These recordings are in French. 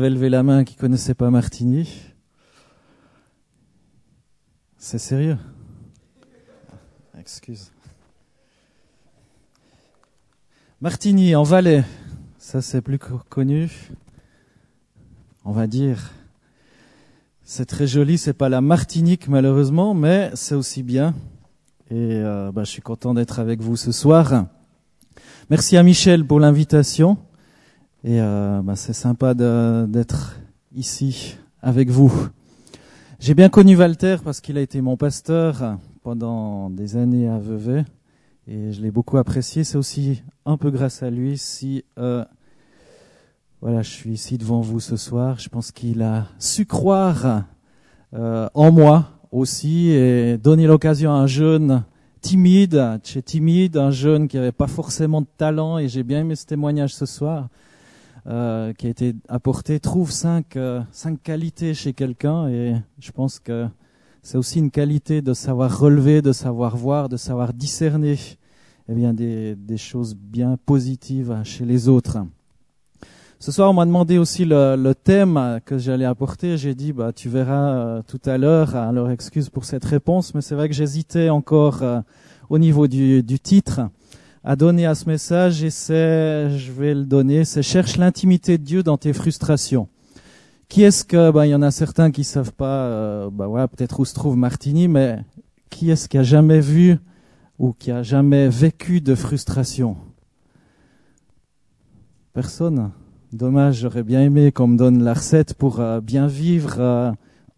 avait levé la main qui connaissait pas Martigny. C'est sérieux Excuse. Martigny en Valais, ça c'est plus connu. On va dire. C'est très joli, c'est pas la Martinique malheureusement, mais c'est aussi bien. Et euh, bah, je suis content d'être avec vous ce soir. Merci à Michel pour l'invitation. Et euh, bah, c'est sympa d'être ici avec vous. J'ai bien connu Walter parce qu'il a été mon pasteur pendant des années à Vevey et je l'ai beaucoup apprécié. C'est aussi un peu grâce à lui si euh, voilà, je suis ici devant vous ce soir. Je pense qu'il a su croire euh, en moi aussi et donner l'occasion à un jeune timide, timide, un jeune qui n'avait pas forcément de talent et j'ai bien aimé ce témoignage ce soir. Euh, qui a été apporté trouve cinq, euh, cinq qualités chez quelqu'un et je pense que c'est aussi une qualité de savoir relever, de savoir voir, de savoir discerner eh bien, des, des choses bien positives chez les autres. Ce soir, on m'a demandé aussi le, le thème que j'allais apporter. J'ai dit, bah, tu verras euh, tout à l'heure. Alors, excuse pour cette réponse, mais c'est vrai que j'hésitais encore au niveau du, du titre à donner à ce message et c'est, je vais le donner, c'est cherche l'intimité de Dieu dans tes frustrations. Qui est-ce que, ben, il y en a certains qui savent pas, euh, ben voilà, peut-être où se trouve Martini, mais qui est-ce qui a jamais vu ou qui a jamais vécu de frustration? Personne. Dommage, j'aurais bien aimé qu'on me donne la recette pour euh, bien vivre, euh,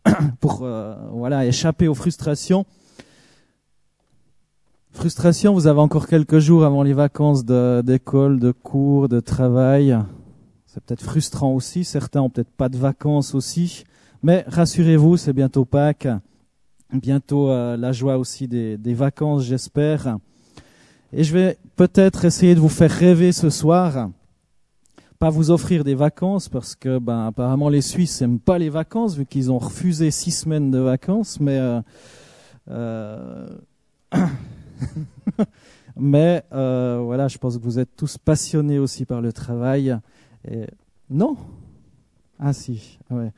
pour voilà échapper aux frustrations. Frustration, vous avez encore quelques jours avant les vacances d'école, de, cours, de travail. C'est peut-être frustrant aussi. Certains ont peut-être pas de vacances aussi. Mais rassurez-vous, c'est bientôt Pâques. Bientôt euh, la joie aussi des, vacances, j'espère. Et je vais peut-être essayer de vous faire rêver ce soir. Pas vous offrir des vacances parce que, ben, apparemment les Suisses n'aiment pas les vacances vu qu'ils ont refusé six semaines de vacances. Mais euh, euh, Mais euh, voilà, je pense que vous êtes tous passionnés aussi par le travail. Non? Ah si, ouais.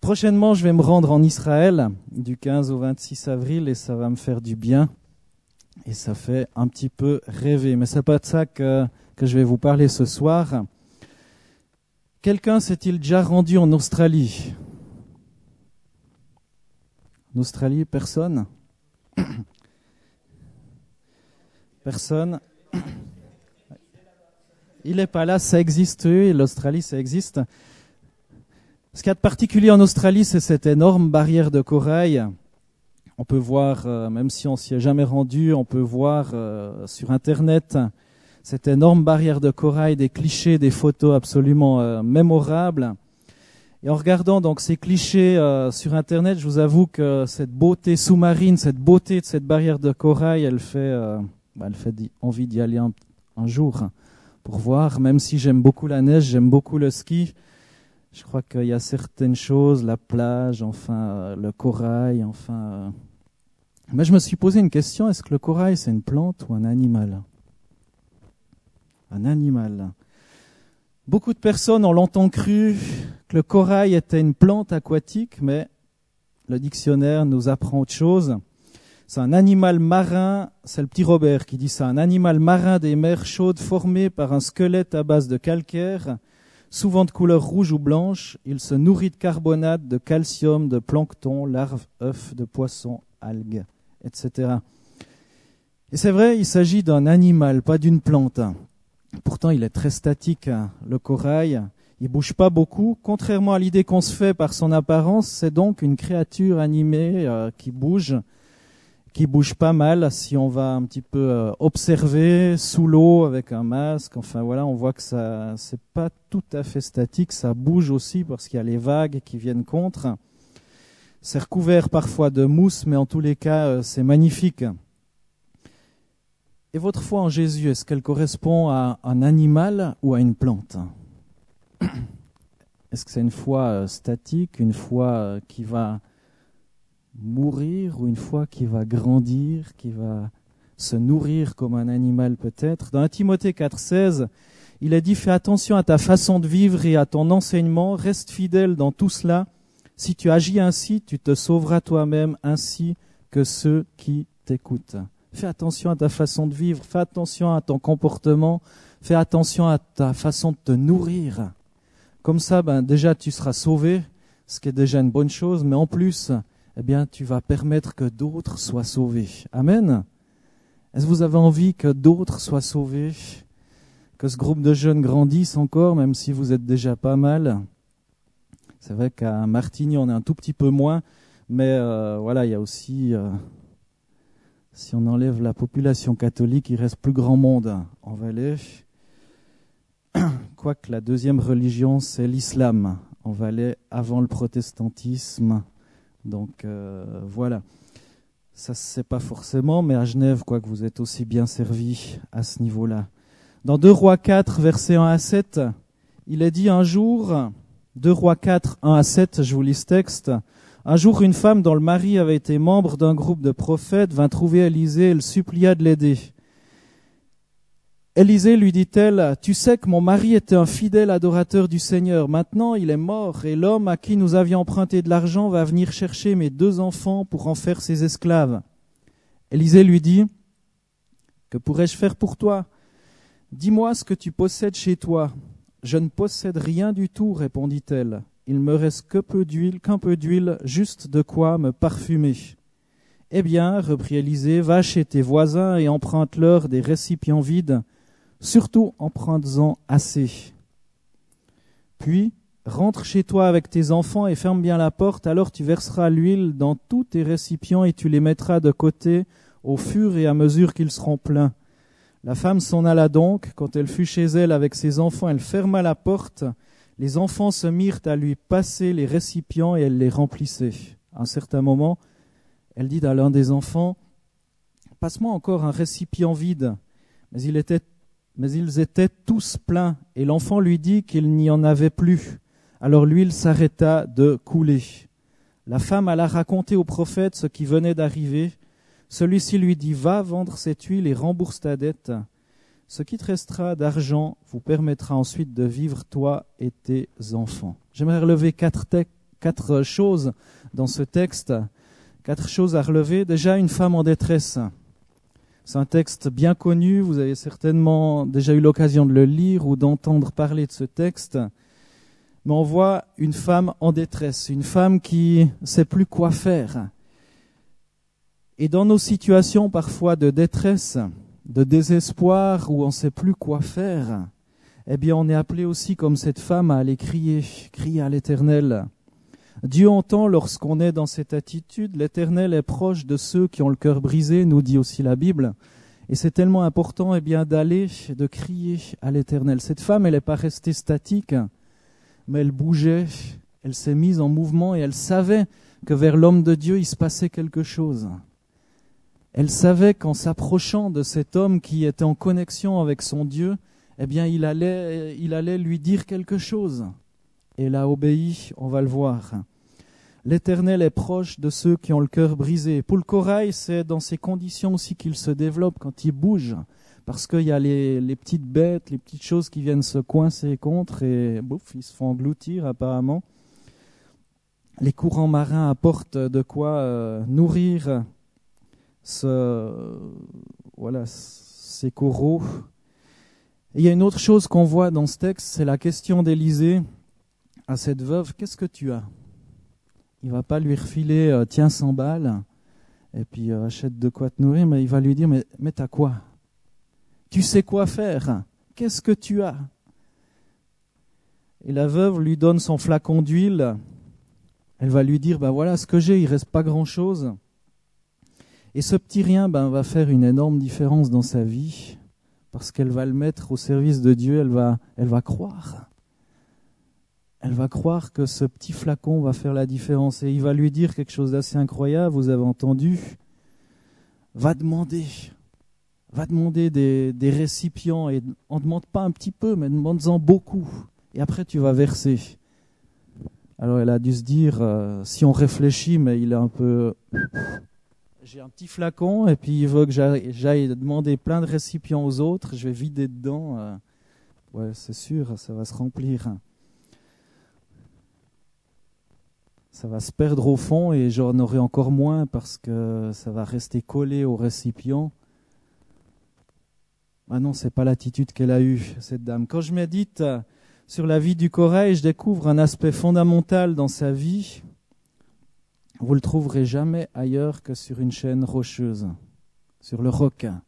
Prochainement, je vais me rendre en Israël du 15 au 26 avril et ça va me faire du bien. Et ça fait un petit peu rêver. Mais c'est pas de ça que, que je vais vous parler ce soir. Quelqu'un s'est-il déjà rendu en Australie? En Australie, personne? Personne. Il n'est pas là, ça existe, l'Australie, ça existe. Ce qu'il y a de particulier en Australie, c'est cette énorme barrière de corail. On peut voir, euh, même si on s'y est jamais rendu, on peut voir euh, sur Internet cette énorme barrière de corail, des clichés, des photos absolument euh, mémorables. Et en regardant donc ces clichés sur Internet, je vous avoue que cette beauté sous-marine, cette beauté de cette barrière de corail, elle fait bah, elle fait envie d'y aller un, jour pour voir. Même si j'aime beaucoup la neige, j'aime beaucoup le ski. Je crois qu'il y a certaines choses, la plage, enfin euh, le corail, enfin. Euh. Mais je me suis posé une question est-ce que le corail c'est une plante ou un animal? Un animal. Beaucoup de personnes ont longtemps cru que le corail était une plante aquatique, mais le dictionnaire nous apprend autre chose. C'est un animal marin, c'est le petit Robert qui dit ça, un animal marin des mers chaudes formé par un squelette à base de calcaire, souvent de couleur rouge ou blanche. Il se nourrit de carbonate, de calcium, de plancton, larves, œufs, de poissons, algues, etc. Et c'est vrai, il s'agit d'un animal, pas d'une plante. Pourtant, il est très statique, hein. le corail. Il bouge pas beaucoup. Contrairement à l'idée qu'on se fait par son apparence, c'est donc une créature animée euh, qui bouge qui bouge pas mal si on va un petit peu euh, observer sous l'eau avec un masque. Enfin voilà, on voit que ça c'est pas tout à fait statique, ça bouge aussi parce qu'il y a les vagues qui viennent contre. C'est recouvert parfois de mousse, mais en tous les cas, euh, c'est magnifique. Et votre foi en Jésus, est-ce qu'elle correspond à un animal ou à une plante? Est-ce que c'est une foi euh, statique, une foi qui va mourir ou une fois qu'il va grandir, qu'il va se nourrir comme un animal peut-être. Dans Timothée 4,16, Il a dit fais attention à ta façon de vivre et à ton enseignement, reste fidèle dans tout cela. Si tu agis ainsi, tu te sauveras toi-même ainsi que ceux qui t'écoutent. Fais attention à ta façon de vivre, fais attention à ton comportement, fais attention à ta façon de te nourrir. Comme ça, ben, déjà tu seras sauvé, ce qui est déjà une bonne chose, mais en plus, eh bien, tu vas permettre que d'autres soient sauvés. Amen. Est-ce que vous avez envie que d'autres soient sauvés, que ce groupe de jeunes grandisse encore, même si vous êtes déjà pas mal? C'est vrai qu'à Martigny, on est un tout petit peu moins, mais euh, voilà, il y a aussi, euh, si on enlève la population catholique, il reste plus grand monde en Valais. Quoique la deuxième religion, c'est l'islam en Valais avant le protestantisme. Donc euh, voilà. Ça se sait pas forcément, mais à Genève, quoi que vous êtes aussi bien servi à ce niveau-là. Dans 2 Rois 4, versets 1 à 7, il est dit un jour, 2 Rois 4, 1 à 7, je vous lis ce texte, un jour une femme dont le mari avait été membre d'un groupe de prophètes vint trouver Élisée et le supplia de l'aider. Élisée lui dit-elle, Tu sais que mon mari était un fidèle adorateur du Seigneur. Maintenant il est mort, et l'homme à qui nous avions emprunté de l'argent va venir chercher mes deux enfants pour en faire ses esclaves. Élisée lui dit, Que pourrais-je faire pour toi? Dis-moi ce que tu possèdes chez toi. Je ne possède rien du tout, répondit-elle. Il me reste que peu d'huile, qu'un peu d'huile, juste de quoi me parfumer. Eh bien, reprit Élisée, va chez tes voisins et emprunte-leur des récipients vides surtout en assez. Puis, rentre chez toi avec tes enfants et ferme bien la porte, alors tu verseras l'huile dans tous tes récipients et tu les mettras de côté au fur et à mesure qu'ils seront pleins. La femme s'en alla donc, quand elle fut chez elle avec ses enfants, elle ferma la porte, les enfants se mirent à lui passer les récipients et elle les remplissait. À un certain moment, elle dit à l'un des enfants, Passe-moi encore un récipient vide. Mais il était mais ils étaient tous pleins, et l'enfant lui dit qu'il n'y en avait plus. Alors l'huile s'arrêta de couler. La femme alla raconter au prophète ce qui venait d'arriver. Celui-ci lui dit Va vendre cette huile et rembourse ta dette. Ce qui te restera d'argent vous permettra ensuite de vivre toi et tes enfants. J'aimerais relever quatre, choses dans ce texte, quatre choses à relever. Déjà, une femme en détresse. C'est un texte bien connu, vous avez certainement déjà eu l'occasion de le lire ou d'entendre parler de ce texte. Mais on voit une femme en détresse, une femme qui ne sait plus quoi faire. Et dans nos situations parfois de détresse, de désespoir, où on ne sait plus quoi faire, eh bien on est appelé aussi comme cette femme à aller crier, crier à l'Éternel. Dieu entend lorsqu'on est dans cette attitude. L'Éternel est proche de ceux qui ont le cœur brisé, nous dit aussi la Bible. Et c'est tellement important eh bien, d'aller, de crier à l'Éternel. Cette femme, elle n'est pas restée statique, mais elle bougeait, elle s'est mise en mouvement et elle savait que vers l'homme de Dieu, il se passait quelque chose. Elle savait qu'en s'approchant de cet homme qui était en connexion avec son Dieu, eh bien, il allait, il allait lui dire quelque chose et l'a obéi, on va le voir. L'Éternel est proche de ceux qui ont le cœur brisé. Pour le corail, c'est dans ces conditions aussi qu'il se développe quand il bouge, parce qu'il y a les, petites bêtes, les petites choses qui viennent se coincer contre et bouf, ils se font engloutir apparemment. Les courants marins apportent de quoi euh, nourrir ce, voilà, ces coraux. il y a une autre chose qu'on voit dans ce texte, c'est la question d'Élisée à cette veuve, qu'est-ce que tu as? Il va pas lui refiler, euh, tiens 100 balles, et puis euh, achète de quoi te nourrir, mais il va lui dire, mais, t'as quoi? Tu sais quoi faire! Qu'est-ce que tu as? Et la veuve lui donne son flacon d'huile. Elle va lui dire, ben voilà ce que j'ai, il reste pas grand-chose. Et ce petit rien ben, va faire une énorme différence dans sa vie, parce qu'elle va le mettre au service de Dieu, elle va, elle va croire elle va croire que ce petit flacon va faire la différence et il va lui dire quelque chose d'assez incroyable, vous avez entendu, va demander, va demander des, récipients et on ne demande pas un petit peu, mais demande-en beaucoup et après tu vas verser. Alors elle a dû se dire, euh, si on réfléchit, mais il est un peu... J'ai un petit flacon et puis il veut que j'aille demander plein de récipients aux autres, je vais vider dedans. Euh, Ouais, c'est sûr, ça va se remplir. Ça va se perdre au fond et j'en aurai encore moins parce que ça va rester collé au récipient. Ah non, c'est pas l'attitude qu'elle a eue, cette dame. Quand je médite sur la vie du corail, je découvre un aspect fondamental dans sa vie. Vous le trouverez jamais ailleurs que sur une chaîne rocheuse, sur le requin.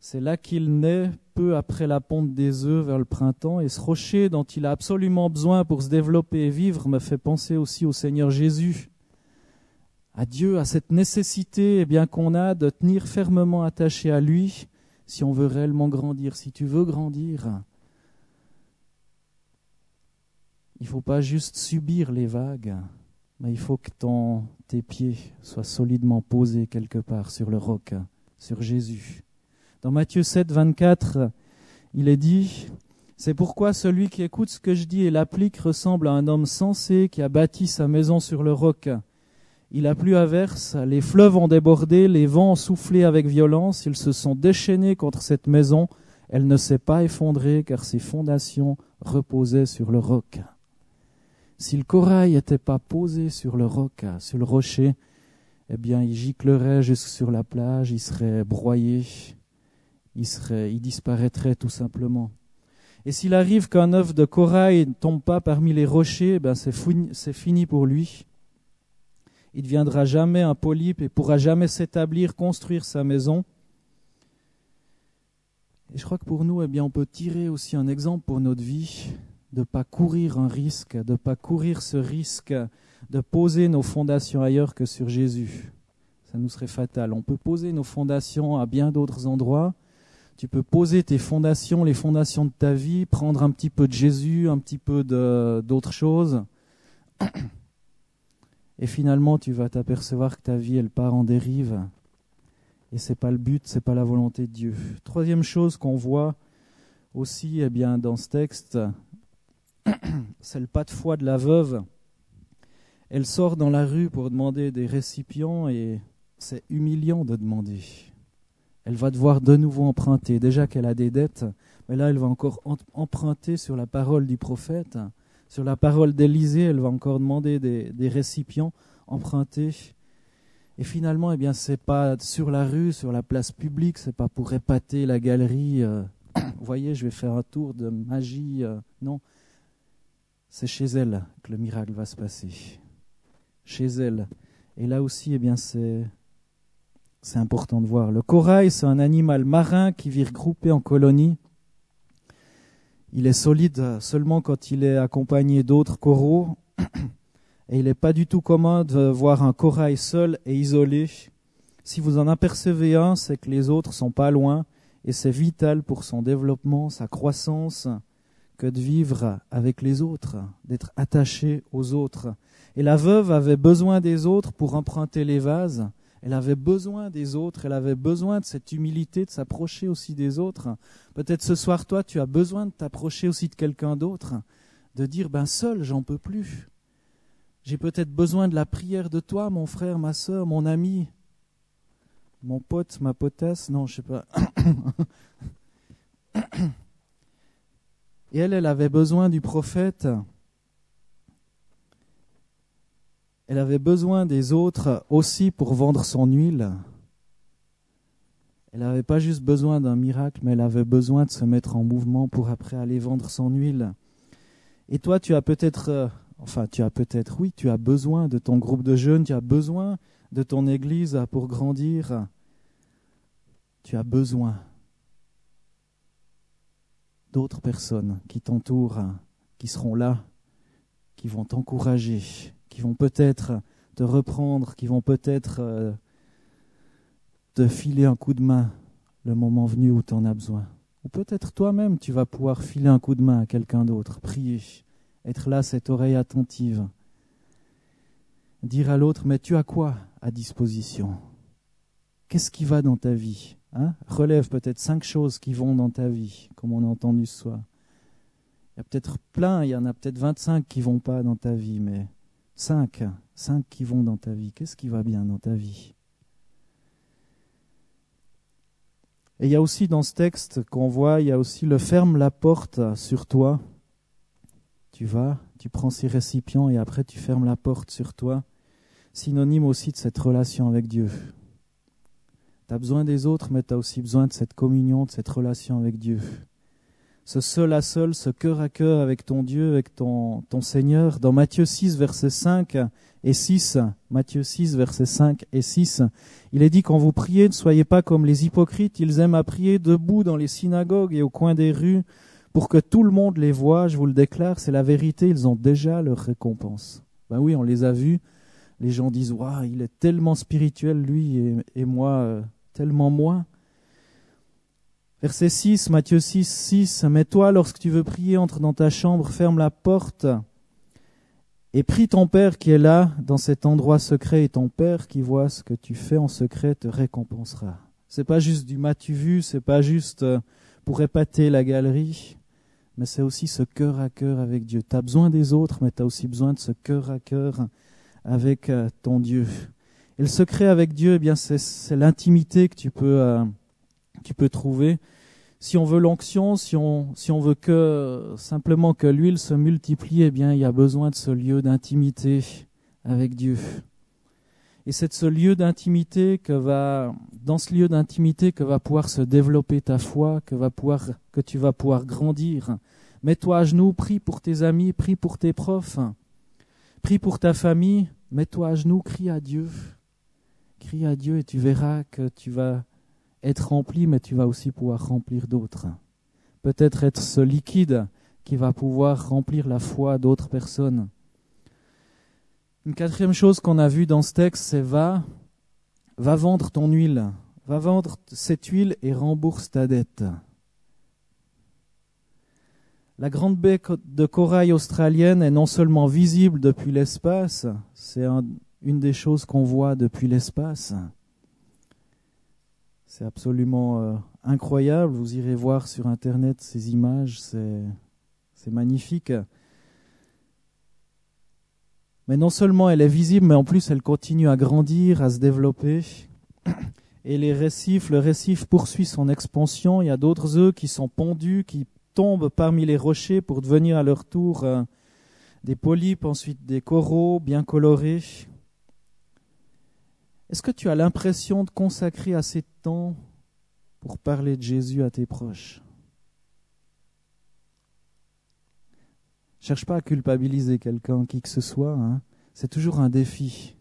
C'est là qu'il naît peu après la ponte des œufs vers le printemps, et ce rocher dont il a absolument besoin pour se développer et vivre me fait penser aussi au Seigneur Jésus, à Dieu, à cette nécessité eh bien qu'on a de tenir fermement attaché à lui si on veut réellement grandir. Si tu veux grandir, il ne faut pas juste subir les vagues, mais il faut que ton, tes pieds soient solidement posés quelque part sur le roc, sur Jésus. Dans Matthieu 7, 24, il est dit C'est pourquoi celui qui écoute ce que je dis et l'applique ressemble à un homme sensé qui a bâti sa maison sur le roc. Il a plu à verse, les fleuves ont débordé, les vents ont soufflé avec violence, ils se sont déchaînés contre cette maison, elle ne s'est pas effondrée car ses fondations reposaient sur le roc. Si le corail n'était pas posé sur le roc, sur le rocher, eh bien il giclerait jusque sur la plage, il serait broyé, il, disparaîtrait tout simplement. Et s'il arrive qu'un œuf de corail ne tombe pas parmi les rochers, ben c'est fini, fini pour lui. Il ne deviendra jamais un polype et pourra jamais s'établir, construire sa maison. Et je crois que pour nous, eh bien, on peut tirer aussi un exemple pour notre vie, de ne pas courir un risque, de ne pas courir ce risque de poser nos fondations ailleurs que sur Jésus. Ça nous serait fatal. On peut poser nos fondations à bien d'autres endroits, tu peux poser tes fondations, les fondations de ta vie, prendre un petit peu de Jésus, un petit peu d'autres choses. Et finalement, tu vas t'apercevoir que ta vie, elle part en dérive. Et c'est pas le but, c'est pas la volonté de Dieu. Troisième chose qu'on voit aussi, eh bien, dans ce texte, c'est le pas de foi de la veuve. Elle sort dans la rue pour demander des récipients et c'est humiliant de demander elle va devoir de nouveau emprunter. Déjà qu'elle a des dettes, mais là, elle va encore emprunter sur la parole du prophète, sur la parole d'Élisée, elle va encore demander des, récipients, emprunter. Et finalement, eh bien, c'est pas sur la rue, sur la place publique, c'est pas pour épater la galerie. Euh, voyez, je vais faire un tour de magie. Euh, non, c'est chez elle que le miracle va se passer. Chez elle. Et là aussi, eh bien, c'est c'est important de voir. Le corail, c'est un animal marin qui vit regroupé en colonies. Il est solide seulement quand il est accompagné d'autres coraux. Et il n'est pas du tout commun de voir un corail seul et isolé. Si vous en apercevez un, c'est que les autres sont pas loin et c'est vital pour son développement, sa croissance, que de vivre avec les autres, d'être attaché aux autres. Et la veuve avait besoin des autres pour emprunter les vases, elle avait besoin des autres, elle avait besoin de cette humilité, de s'approcher aussi des autres. Peut-être ce soir, toi, tu as besoin de t'approcher aussi de quelqu'un d'autre, de dire, ben seul, j'en peux plus. J'ai peut-être besoin de la prière de toi, mon frère, ma soeur, mon ami, mon pote, ma potesse, non, je sais pas. Et elle, elle avait besoin du prophète Elle avait besoin des autres aussi pour vendre son huile. Elle n'avait pas juste besoin d'un miracle, mais elle avait besoin de se mettre en mouvement pour après aller vendre son huile. Et toi, tu as peut-être, euh, enfin, tu as peut-être, oui, tu as besoin de ton groupe de jeunes, tu as besoin de ton église pour grandir. Tu as besoin d'autres personnes qui t'entourent, qui seront là, qui vont t'encourager, qui vont peut-être te reprendre, qui vont peut-être euh, te filer un coup de main le moment venu où tu en as besoin. Ou peut-être toi-même, tu vas pouvoir filer un coup de main à quelqu'un d'autre, prier, être là, cette oreille attentive. Dire à l'autre, mais tu as quoi à disposition? Qu'est-ce qui va dans ta vie hein? Relève peut-être cinq choses qui vont dans ta vie, comme on a entendu ce soir. Il y a peut-être plein, il y en a peut-être 25 qui vont pas dans ta vie, mais Cinq, cinq qui vont dans ta vie. Qu'est-ce qui va bien dans ta vie? Et il y a aussi dans ce texte qu'on voit, il y a aussi le ferme la porte sur toi. Tu vas, tu prends ces récipients et après tu fermes la porte sur toi. Synonyme aussi de cette relation avec Dieu. Tu as besoin des autres, mais tu as aussi besoin de cette communion, de cette relation avec Dieu. Ce seul à seul, ce cœur à cœur avec ton Dieu, avec ton, ton Seigneur. Dans Matthieu 6, versets 5 et 6, Matthieu 6, versets 5 et 6, il est dit quand vous priez, ne soyez pas comme les hypocrites, ils aiment à prier debout dans les synagogues et au coin des rues pour que tout le monde les voie, je vous le déclare, c'est la vérité, ils ont déjà leur récompense. Ben oui, on les a vus, les gens disent Waouh, il est tellement spirituel, lui, et, moi, euh, tellement moins. Verset 6, Matthieu 6, 6. Mais toi, lorsque tu veux prier, entre dans ta chambre, ferme la porte, et prie ton Père qui est là, dans cet endroit secret, et ton Père qui voit ce que tu fais en secret te récompensera. C'est pas juste du mas-tu vu, c'est pas juste euh, pour épater la galerie, mais c'est aussi ce cœur à cœur avec Dieu. Tu as besoin des autres, mais tu as aussi besoin de ce cœur à cœur avec euh, ton Dieu. Et le secret avec Dieu, eh bien, c'est l'intimité que tu peux, euh, tu peux trouver. Si on veut l'onction, si on, si on veut que simplement que l'huile se multiplie, eh bien, il y a besoin de ce lieu d'intimité avec Dieu. Et c'est de ce lieu d'intimité que va, dans ce lieu d'intimité que va pouvoir se développer ta foi, que va pouvoir, que tu vas pouvoir grandir. Mets-toi à genoux, prie pour tes amis, prie pour tes profs, prie pour ta famille, mets-toi à genoux, crie à Dieu. Crie à Dieu et tu verras que tu vas être rempli, mais tu vas aussi pouvoir remplir d'autres. Peut-être être ce liquide qui va pouvoir remplir la foi d'autres personnes. Une quatrième chose qu'on a vue dans ce texte, c'est va, va vendre ton huile, va vendre cette huile et rembourse ta dette. La grande baie de corail australienne est non seulement visible depuis l'espace, c'est une des choses qu'on voit depuis l'espace. C'est absolument euh, incroyable. Vous irez voir sur Internet ces images, c'est magnifique. Mais non seulement elle est visible, mais en plus elle continue à grandir, à se développer. Et les récifs, le récif poursuit son expansion. Il y a d'autres œufs qui sont pondus, qui tombent parmi les rochers pour devenir à leur tour euh, des polypes, ensuite des coraux bien colorés. Est-ce que tu as l'impression de consacrer assez de temps pour parler de Jésus à tes proches? Cherche pas à culpabiliser quelqu'un, qui que ce soit. Hein. C'est toujours un défi.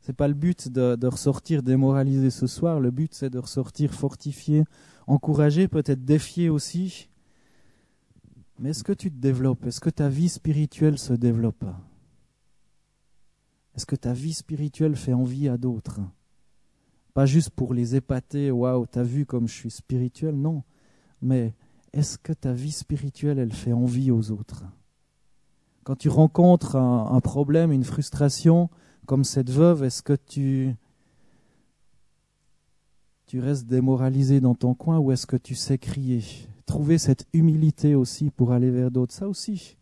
C'est pas le but de, de, ressortir démoralisé ce soir. Le but, c'est de ressortir fortifié, encouragé, peut-être défié aussi. Mais est-ce que tu te développes? Est-ce que ta vie spirituelle se développe? Est-ce que ta vie spirituelle fait envie à d'autres? Pas juste pour les épater, waouh, t'as vu comme je suis spirituel, non. Mais est-ce que ta vie spirituelle, elle fait envie aux autres? Quand tu rencontres un, problème, une frustration, comme cette veuve, est-ce que tu, tu restes démoralisé dans ton coin ou est-ce que tu sais crier? Trouver cette humilité aussi pour aller vers d'autres, ça aussi,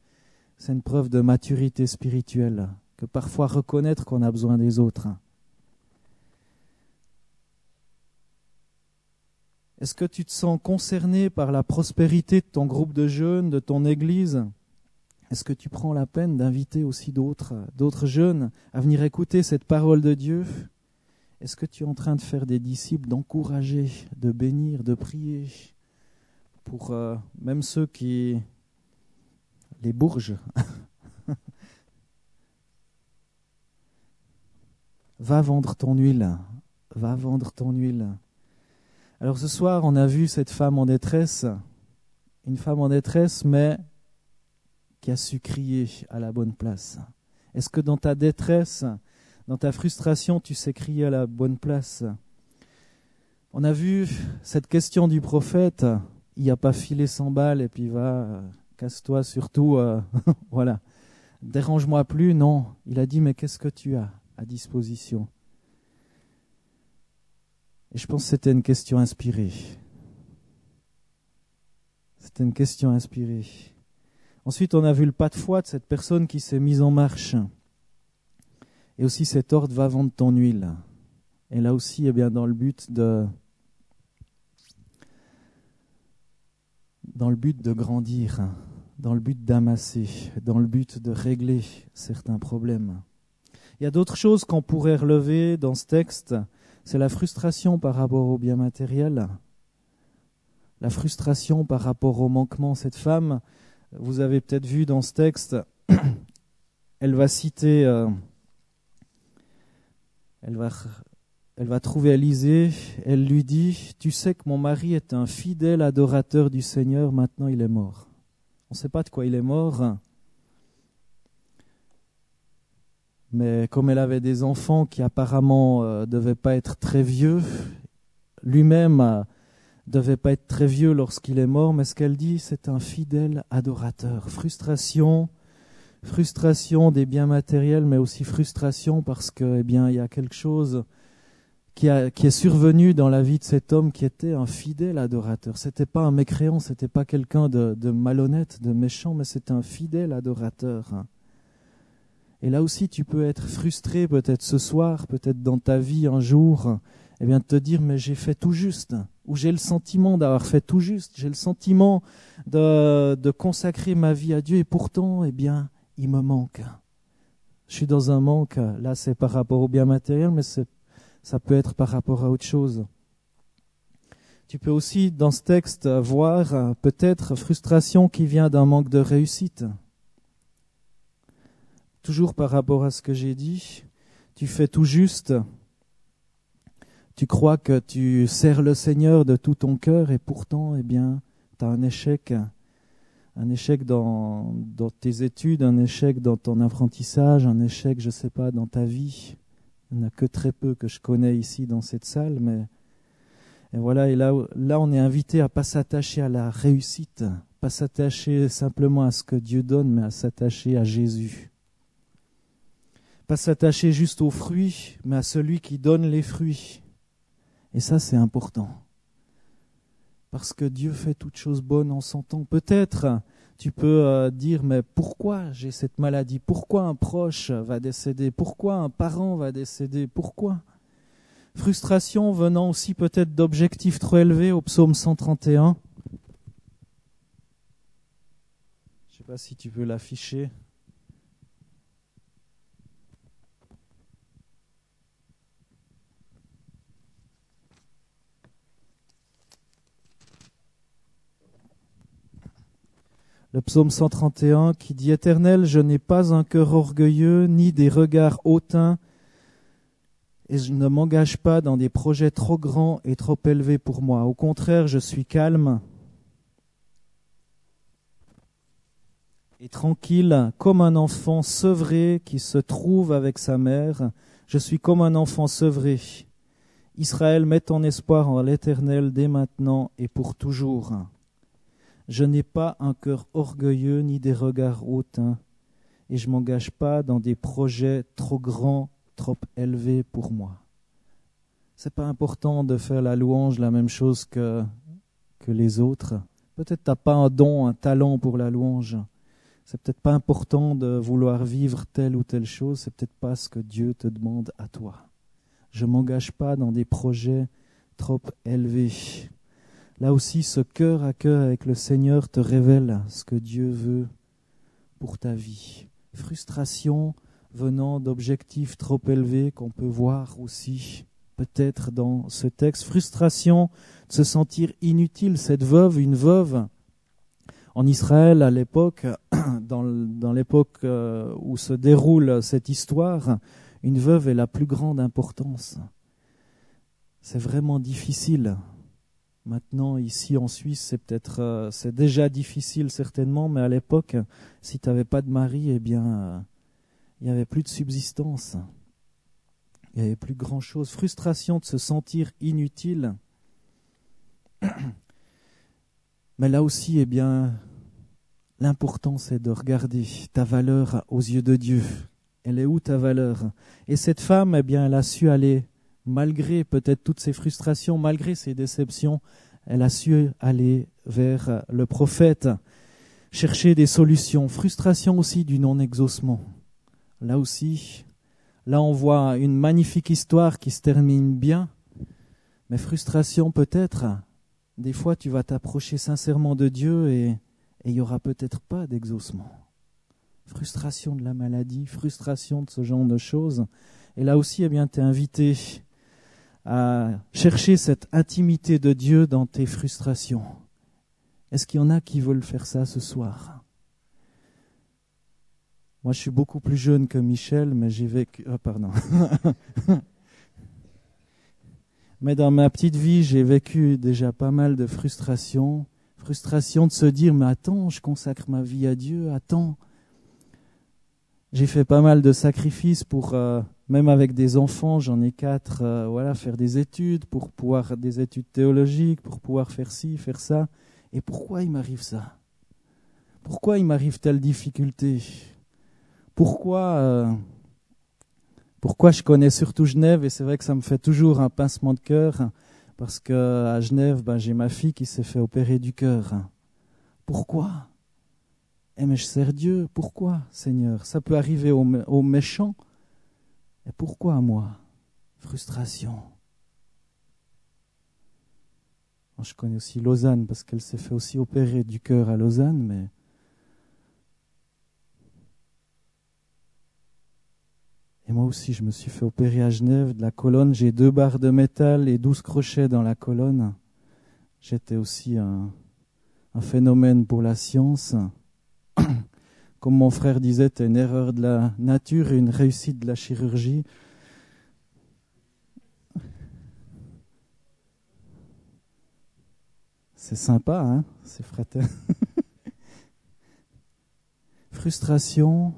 c'est une preuve de maturité spirituelle, parfois reconnaître qu'on a besoin des autres. Est-ce que tu te sens concerné par la prospérité de ton groupe de jeunes, de ton église? Est-ce que tu prends la peine d'inviter aussi d'autres, jeunes à venir écouter cette parole de Dieu? Est-ce que tu es en train de faire des disciples, d'encourager, de bénir, de prier pour euh, même ceux qui... les bourges Va vendre ton huile, va vendre ton huile. Alors ce soir, on a vu cette femme en détresse, une femme en détresse, mais qui a su crier à la bonne place. Est-ce que dans ta détresse, dans ta frustration, tu sais crier à la bonne place? On a vu cette question du prophète, il n'y a pas filé 100 balles et puis va, casse-toi surtout, euh, voilà, dérange-moi plus, non. Il a dit, mais qu'est-ce que tu as? À disposition Et je pense que c'était une question inspirée. C'était une question inspirée. Ensuite, on a vu le pas de foi de cette personne qui s'est mise en marche. Et aussi cet ordre va vendre ton huile. Et là aussi, eh bien, dans le but de, dans le but de grandir, dans le but d'amasser, dans le but de régler certains problèmes. Il y a d'autres choses qu'on pourrait relever dans ce texte. C'est la frustration par rapport au bien matériel, la frustration par rapport au manquement. Cette femme, vous avez peut-être vu dans ce texte, elle va citer, euh, elle va elle va trouver Élisée, elle lui dit, tu sais que mon mari est un fidèle adorateur du Seigneur, maintenant il est mort. On ne sait pas de quoi il est mort, mais comme elle avait des enfants qui apparemment euh, devaient pas être très vieux, lui-même euh, devait pas être très vieux lorsqu'il est mort, mais ce qu'elle dit, c'est un fidèle adorateur. Frustration, frustration des biens matériels, mais aussi frustration parce que, eh bien, il y a quelque chose qui, est survenu dans la vie de cet homme qui était un fidèle adorateur. C'était pas un mécréant, c'était pas quelqu'un de, malhonnête, de méchant, mais c'était un fidèle adorateur. Et là aussi, tu peux être frustré, peut-être ce soir, peut-être dans ta vie un jour, et eh bien, de te dire, mais j'ai fait tout juste, ou j'ai le sentiment d'avoir fait tout juste, j'ai le sentiment de, de consacrer ma vie à Dieu, et pourtant, eh bien, il me manque. Je suis dans un manque, là c'est par rapport au bien matériel, mais ça peut être par rapport à autre chose. Tu peux aussi, dans ce texte, voir peut-être frustration qui vient d'un manque de réussite. Toujours par rapport à ce que j'ai dit, tu fais tout juste, tu crois que tu sers le Seigneur de tout ton cœur et pourtant, eh bien, tu as un échec, un échec dans, tes études, un échec dans ton apprentissage, un échec, je ne sais pas, dans ta vie. Il n'y en a que très peu que je connais ici dans cette salle, mais et voilà, et là, là on est invité à pas s'attacher à la réussite, pas s'attacher simplement à ce que Dieu donne, mais à s'attacher à Jésus. Pas s'attacher juste aux fruits, mais à celui qui donne les fruits. Et ça, c'est important. Parce que Dieu fait toutes choses bonnes en son. Peut-être tu peux euh, dire mais pourquoi j'ai cette maladie? Pourquoi un proche va décéder? Pourquoi un parent va décéder? Pourquoi? Frustration venant aussi peut-être d'objectifs trop élevés au psaume 131. Je ne sais pas si tu peux l'afficher. Le psaume 131 qui dit Éternel, je n'ai pas un cœur orgueilleux, ni des regards hautains, et je ne m'engage pas dans des projets trop grands et trop élevés pour moi. Au contraire, je suis calme et tranquille, comme un enfant sevré qui se trouve avec sa mère. Je suis comme un enfant sevré. Israël met ton espoir en l'Éternel dès maintenant et pour toujours. Je n'ai pas un cœur orgueilleux ni des regards hautains, et je m'engage pas dans des projets trop grands, trop élevés pour moi. C'est pas important de faire la louange la même chose que, que les autres. Peut-être t'as pas un don, un talent pour la louange. C'est peut-être pas important de vouloir vivre telle ou telle chose. C'est peut-être pas ce que Dieu te demande à toi. Je m'engage pas dans des projets trop élevés. Là aussi, ce cœur à cœur avec le Seigneur te révèle ce que Dieu veut pour ta vie. Frustration venant d'objectifs trop élevés qu'on peut voir aussi peut-être dans ce texte. Frustration de se sentir inutile. Cette veuve, une veuve, en Israël à l'époque, dans, l'époque euh, où se déroule cette histoire, une veuve est la plus grande importance. C'est vraiment difficile Maintenant, ici en Suisse, c'est peut-être, euh, c'est déjà difficile certainement, mais à l'époque, si tu n'avais pas de mari, eh bien, euh, il n'y avait plus de subsistance. Il n'y avait plus grand-chose. Frustration de se sentir inutile. Mais là aussi, eh bien, l'important c'est de regarder ta valeur aux yeux de Dieu. Elle est où ta valeur? Et cette femme, eh bien, elle a su aller malgré peut-être toutes ses frustrations, malgré ses déceptions, elle a su aller vers le prophète, chercher des solutions. Frustration aussi du non-exaucement. Là aussi, là on voit une magnifique histoire qui se termine bien, mais frustration peut-être des fois tu vas t'approcher sincèrement de Dieu et il n'y aura peut-être pas d'exaucement. Frustration de la maladie, frustration de ce genre de choses. Et là aussi, eh bien, tu es invité à chercher cette intimité de Dieu dans tes frustrations. Est-ce qu'il y en a qui veulent faire ça ce soir? Moi, je suis beaucoup plus jeune que Michel, mais j'ai vécu. Oh, pardon. mais dans ma petite vie, j'ai vécu déjà pas mal de frustrations. Frustration de se dire, mais attends, je consacre ma vie à Dieu, attends. J'ai fait pas mal de sacrifices pour euh, même avec des enfants, j'en ai quatre, euh, voilà, faire des études, pour pouvoir des études théologiques, pour pouvoir faire ci, faire ça. Et pourquoi il m'arrive ça? Pourquoi il m'arrive telle difficulté? Pourquoi euh, Pourquoi je connais surtout Genève et c'est vrai que ça me fait toujours un pincement de cœur parce que à Genève, ben, j'ai ma fille qui s'est fait opérer du cœur. Pourquoi? Eh mais je sers Dieu? Pourquoi, Seigneur? Ça peut arriver aux méchants et pourquoi moi? Frustration. je connais aussi Lausanne parce qu'elle s'est fait aussi opérer du cœur à Lausanne, mais Et moi aussi, je me suis fait opérer à Genève de la colonne. J'ai deux barres de métal et douze crochets dans la colonne. J'étais aussi un, un, phénomène pour la science. Comme mon frère disait, une erreur de la nature et une réussite de la chirurgie. C'est sympa, hein, c'est fraternel. Frustration,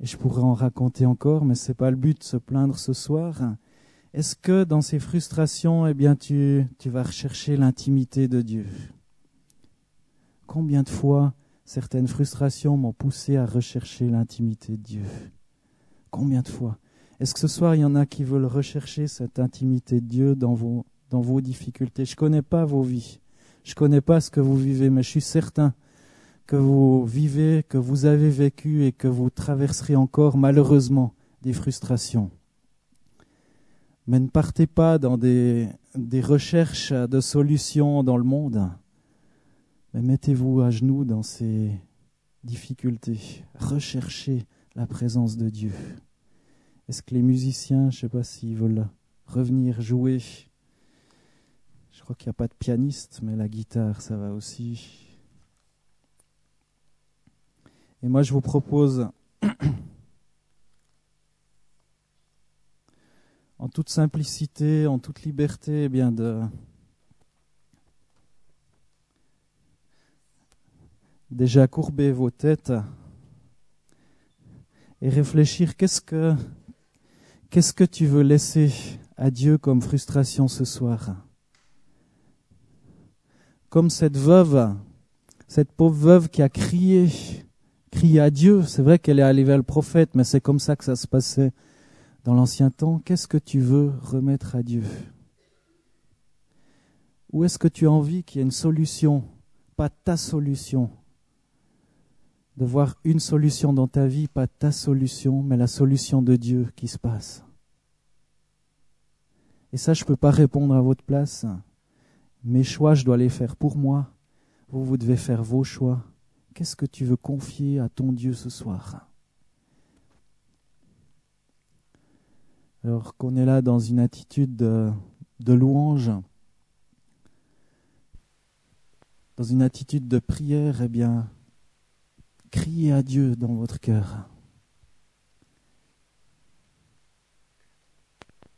et je pourrais en raconter encore, mais ce n'est pas le but de se plaindre ce soir. Est-ce que dans ces frustrations, eh bien, tu, tu vas rechercher l'intimité de Dieu? Combien de fois certaines frustrations m'ont poussé à rechercher l'intimité de Dieu. Combien de fois Est-ce que ce soir, il y en a qui veulent rechercher cette intimité de Dieu dans vos, difficultés? Je ne connais pas vos vies. Je ne connais pas ce que vous vivez, mais je suis certain que vous vivez, que vous avez vécu et que vous traverserez encore malheureusement des frustrations. Mais ne partez pas dans des recherches de solutions dans le monde mettez-vous à genoux dans ces difficultés. Recherchez la présence de Dieu. Est-ce que les musiciens, je ne sais pas s'ils veulent revenir jouer Je crois qu'il n'y a pas de pianiste, mais la guitare, ça va aussi. Et moi, je vous propose, en toute simplicité, en toute liberté, eh bien de déjà courber vos têtes et réfléchir qu'est-ce que qu'est-ce que tu veux laisser à Dieu comme frustration ce soir? Comme cette veuve, cette pauvre veuve qui a crié, crié à Dieu. C'est vrai qu'elle est allée vers le prophète, mais c'est comme ça que ça se passait dans l'ancien temps. Qu'est-ce que tu veux remettre à Dieu? Ou est-ce que tu as envie qu'il y ait une solution, pas ta solution, de voir une solution dans ta vie, pas ta solution, mais la solution de Dieu qui se passe. Et ça, je ne peux pas répondre à votre place. Mes choix, je dois les faire pour moi. Vous, vous devez faire vos choix. Qu'est-ce que tu veux confier à ton Dieu ce soir? Alors qu'on est là dans une attitude de, de louange, dans une attitude de prière, eh bien, Criez à Dieu dans votre cœur.